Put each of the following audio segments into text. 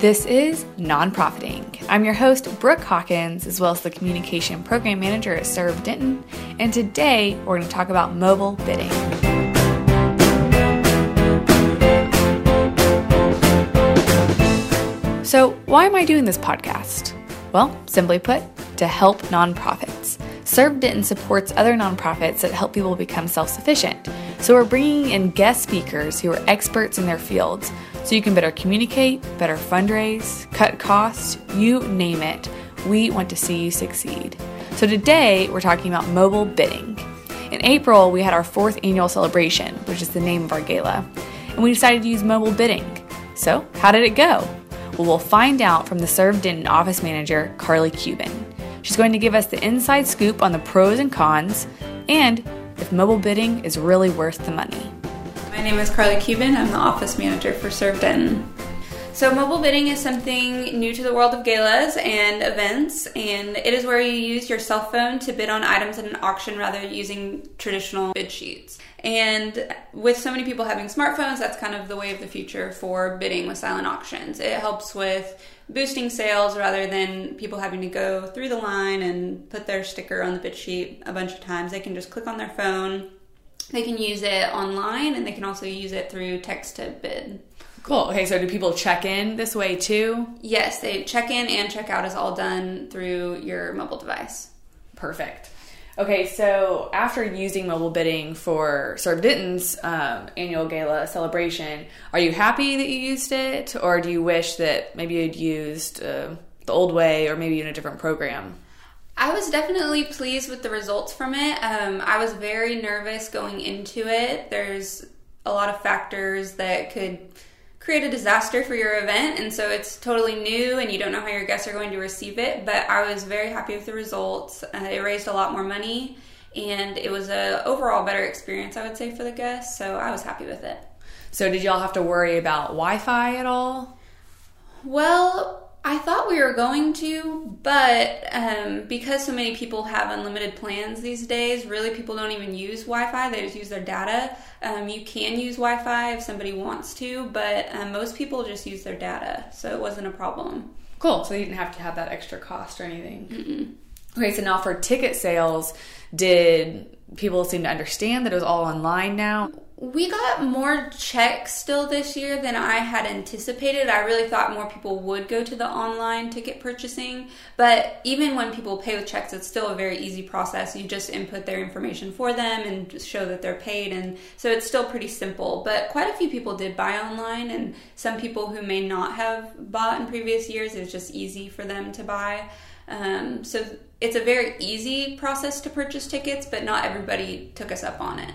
This is Nonprofiting. I'm your host, Brooke Hawkins, as well as the Communication Program Manager at Serve Denton, and today we're going to talk about mobile bidding. So, why am I doing this podcast? Well, simply put, to help nonprofits. Serve Denton supports other nonprofits that help people become self sufficient. So, we're bringing in guest speakers who are experts in their fields so you can better communicate, better fundraise, cut costs, you name it. We want to see you succeed. So today we're talking about mobile bidding. In April, we had our fourth annual celebration, which is the name of our gala, and we decided to use mobile bidding. So, how did it go? Well, we'll find out from the Serve Denton office manager, Carly Cuban. She's going to give us the inside scoop on the pros and cons and if mobile bidding is really worth the money. My name is Carly Cuban. I'm the office manager for Serve Denton. So, mobile bidding is something new to the world of galas and events, and it is where you use your cell phone to bid on items at an auction rather than using traditional bid sheets. And with so many people having smartphones, that's kind of the way of the future for bidding with silent auctions. It helps with boosting sales rather than people having to go through the line and put their sticker on the bid sheet a bunch of times. They can just click on their phone they can use it online and they can also use it through text to bid. Cool. Okay, so do people check in this way too? Yes, they check in and check out is all done through your mobile device. Perfect. Okay, so after using mobile bidding for Serve Denton's um, annual gala celebration, are you happy that you used it, or do you wish that maybe you'd used uh, the old way, or maybe in a different program? I was definitely pleased with the results from it. Um, I was very nervous going into it. There's a lot of factors that could create a disaster for your event, and so it's totally new and you don't know how your guests are going to receive it. But I was very happy with the results. Uh, it raised a lot more money, and it was a overall better experience, I would say, for the guests. So I was happy with it. So did y'all have to worry about Wi-Fi at all? Well, I thought we were going to, but um, because so many people have unlimited plans these days, really people don't even use Wi Fi, they just use their data. Um, you can use Wi Fi if somebody wants to, but um, most people just use their data, so it wasn't a problem. Cool, so you didn't have to have that extra cost or anything. Mm-mm. Okay, so now for ticket sales, did people seem to understand that it was all online now? We got more checks still this year than I had anticipated. I really thought more people would go to the online ticket purchasing, but even when people pay with checks, it's still a very easy process. You just input their information for them and show that they're paid, and so it's still pretty simple. But quite a few people did buy online, and some people who may not have bought in previous years, it was just easy for them to buy. Um, so it's a very easy process to purchase tickets, but not everybody took us up on it.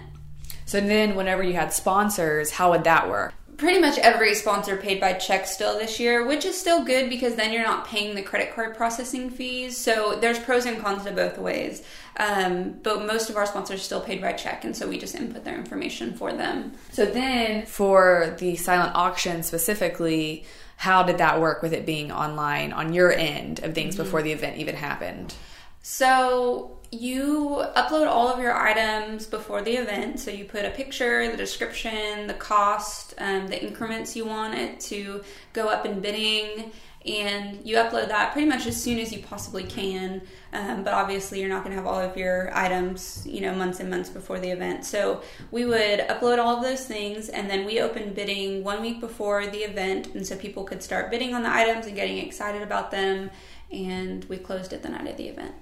So then, whenever you had sponsors, how would that work? Pretty much every sponsor paid by check still this year, which is still good because then you're not paying the credit card processing fees. So there's pros and cons to both ways. Um, but most of our sponsors still paid by check, and so we just input their information for them. So then, for the silent auction specifically, how did that work with it being online on your end of things mm-hmm. before the event even happened? So you upload all of your items before the event. So you put a picture, the description, the cost, um, the increments you want it to go up in bidding, and you upload that pretty much as soon as you possibly can. Um, but obviously, you're not going to have all of your items, you know, months and months before the event. So we would upload all of those things, and then we open bidding one week before the event, and so people could start bidding on the items and getting excited about them. And we closed it the night of the event.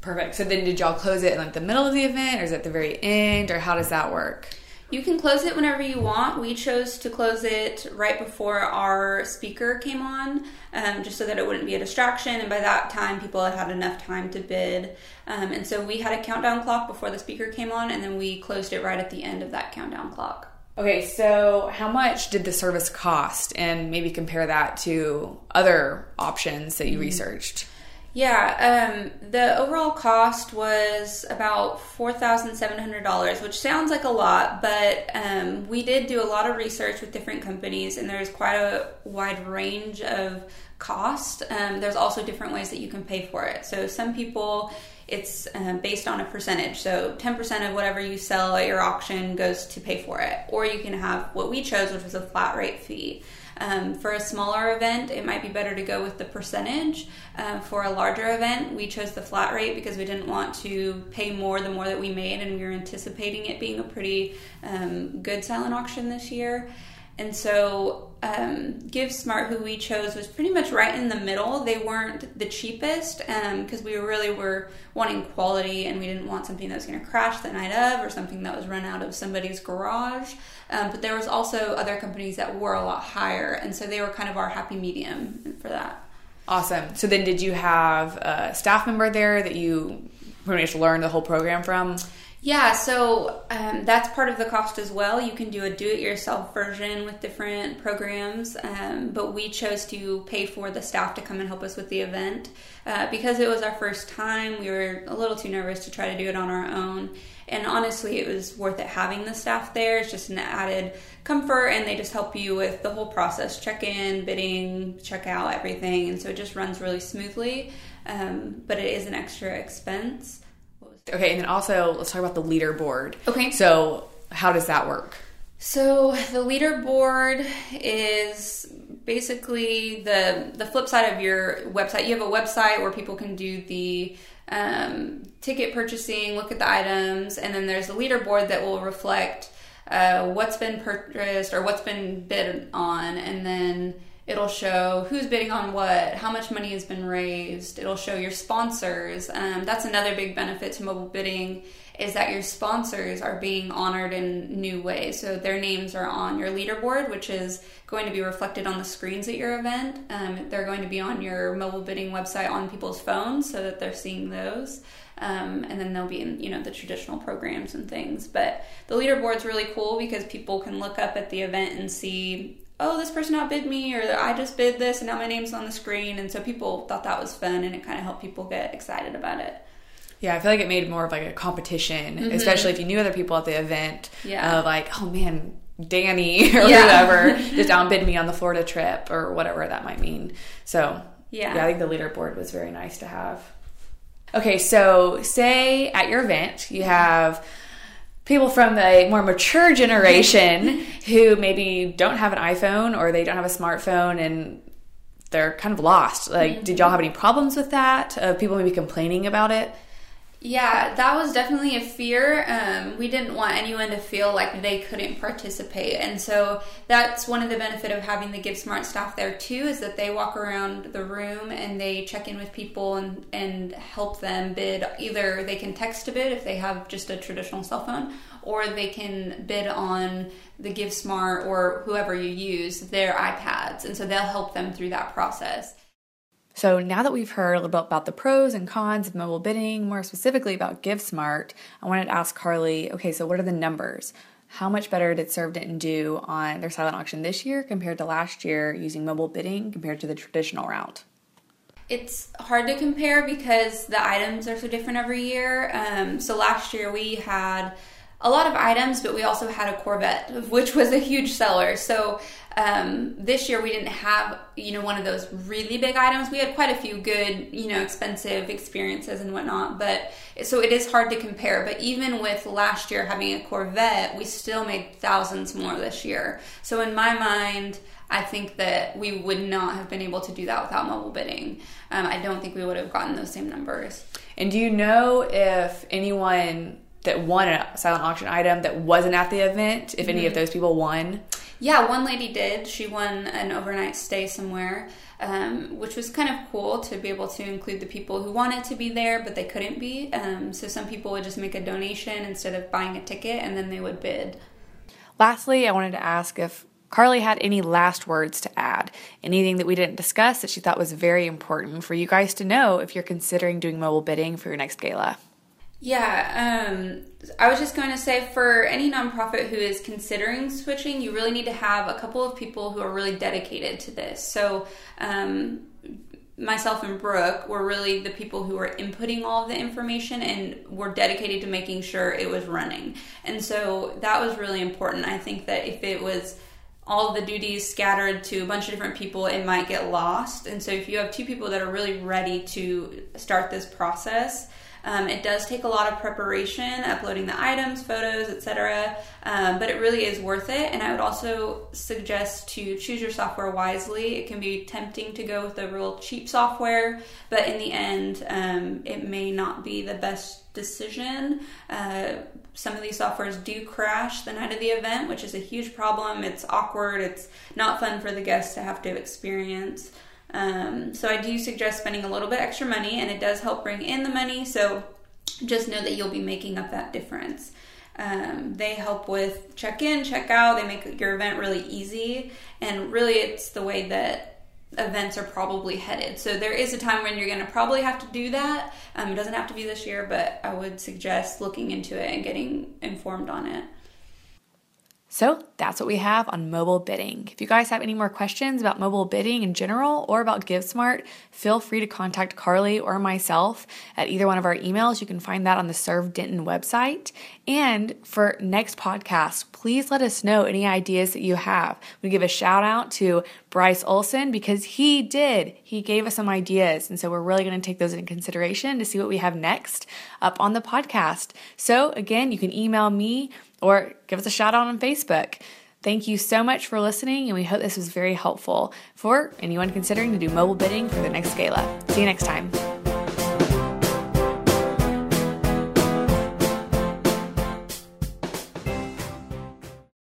Perfect. So then did y'all close it in like the middle of the event or is it the very end or how does that work? You can close it whenever you want. We chose to close it right before our speaker came on, um, just so that it wouldn't be a distraction. And by that time, people had had enough time to bid. Um, and so we had a countdown clock before the speaker came on, and then we closed it right at the end of that countdown clock. Okay, so how much did the service cost? And maybe compare that to other options that you mm-hmm. researched. Yeah, um, the overall cost was about $4,700, which sounds like a lot, but um, we did do a lot of research with different companies, and there's quite a wide range of cost. Um, there's also different ways that you can pay for it. So, some people, it's um, based on a percentage. So, 10% of whatever you sell at your auction goes to pay for it. Or you can have what we chose, which was a flat rate fee. Um, for a smaller event, it might be better to go with the percentage. Uh, for a larger event, we chose the flat rate because we didn't want to pay more the more that we made, and we were anticipating it being a pretty um, good silent auction this year. And so, um, GiveSmart, who we chose, was pretty much right in the middle. They weren't the cheapest because um, we really were wanting quality and we didn't want something that was going to crash the night of or something that was run out of somebody's garage. Um, but there was also other companies that were a lot higher, and so they were kind of our happy medium for that. Awesome. So then, did you have a staff member there that you pretty much learned the whole program from? Yeah, so um, that's part of the cost as well. You can do a do it yourself version with different programs, um, but we chose to pay for the staff to come and help us with the event. Uh, because it was our first time, we were a little too nervous to try to do it on our own. And honestly, it was worth it having the staff there. It's just an added comfort, and they just help you with the whole process check in, bidding, check out, everything. And so it just runs really smoothly, um, but it is an extra expense. Okay, and then also let's talk about the leaderboard. Okay. So, how does that work? So the leaderboard is basically the the flip side of your website. You have a website where people can do the um, ticket purchasing, look at the items, and then there's a leaderboard that will reflect uh, what's been purchased or what's been bid on, and then It'll show who's bidding on what, how much money has been raised. It'll show your sponsors. Um, that's another big benefit to mobile bidding is that your sponsors are being honored in new ways. So their names are on your leaderboard, which is going to be reflected on the screens at your event. Um, they're going to be on your mobile bidding website on people's phones so that they're seeing those. Um, and then they'll be in you know the traditional programs and things. But the leaderboard's really cool because people can look up at the event and see oh, this person outbid me, or I just bid this, and now my name's on the screen. And so people thought that was fun, and it kind of helped people get excited about it. Yeah, I feel like it made more of like a competition, mm-hmm. especially if you knew other people at the event. Yeah. Of like, oh man, Danny or yeah. whatever just outbid me on the Florida trip or whatever that might mean. So yeah. yeah, I think the leaderboard was very nice to have. Okay, so say at your event you have people from the more mature generation who maybe don't have an iPhone or they don't have a smartphone and they're kind of lost. Like, mm-hmm. did y'all have any problems with that? Of people maybe complaining about it? Yeah, that was definitely a fear. Um, we didn't want anyone to feel like they couldn't participate, and so that's one of the benefit of having the GiveSmart staff there too. Is that they walk around the room and they check in with people and and help them bid. Either they can text a bid if they have just a traditional cell phone, or they can bid on the GiveSmart or whoever you use their iPads, and so they'll help them through that process. So now that we've heard a little bit about the pros and cons of mobile bidding, more specifically about GiveSmart, I wanted to ask Carly, okay, so what are the numbers? How much better did Serve Denton do on their silent auction this year compared to last year using mobile bidding compared to the traditional route? It's hard to compare because the items are so different every year. Um, so last year we had a lot of items, but we also had a Corvette, which was a huge seller. So um, this year we didn't have you know one of those really big items. We had quite a few good you know expensive experiences and whatnot, but so it is hard to compare. But even with last year having a Corvette, we still made thousands more this year. So in my mind. I think that we would not have been able to do that without mobile bidding. Um, I don't think we would have gotten those same numbers. And do you know if anyone that won a silent auction item that wasn't at the event, if mm-hmm. any of mm-hmm. those people won? Yeah, one lady did. She won an overnight stay somewhere, um, which was kind of cool to be able to include the people who wanted to be there, but they couldn't be. Um, so some people would just make a donation instead of buying a ticket, and then they would bid. Lastly, I wanted to ask if Carly had any last words to add, anything that we didn't discuss that she thought was very important for you guys to know if you're considering doing mobile bidding for your next gala. Yeah, um, I was just going to say for any nonprofit who is considering switching, you really need to have a couple of people who are really dedicated to this. So, um, myself and Brooke were really the people who were inputting all of the information and were dedicated to making sure it was running. And so that was really important. I think that if it was all the duties scattered to a bunch of different people, it might get lost. And so if you have two people that are really ready to start this process, Um, it does take a lot of preparation, uploading the items, photos, etc. Um, but it really is worth it. And I would also suggest to choose your software wisely. It can be tempting to go with a real cheap software, but in the end, um, it may not be the best decision. Uh, some of these softwares do crash the night of the event, which is a huge problem. It's awkward. It's not fun for the guests to have to experience. Um, so I do suggest spending a little bit extra money, and it does help bring in the money. So just know that you'll be making up that difference. Um, they help with check in, check out. They make your event really easy, and really, it's the way that events are probably headed. So there is a time when you're going to probably have to do that. Um, it doesn't have to be this year, but I would suggest looking into it and getting informed on it. So that's what we have on mobile bidding. If you guys have any more questions about mobile bidding in general or about GiveSmart, feel free to contact Carly or myself at either one of our emails. You can find that on the Serve Denton website. And for next podcast, please let us know any ideas that you have. We give a shout out to Bryce Olson because he did. He gave us some ideas. And so we're really going to take those into consideration to see what we have next up on the podcast. So again, you can email me or give us a shout out on Facebook. Thank you so much for listening, and we hope this was very helpful for anyone considering to do mobile bidding for the next gala. See you next time.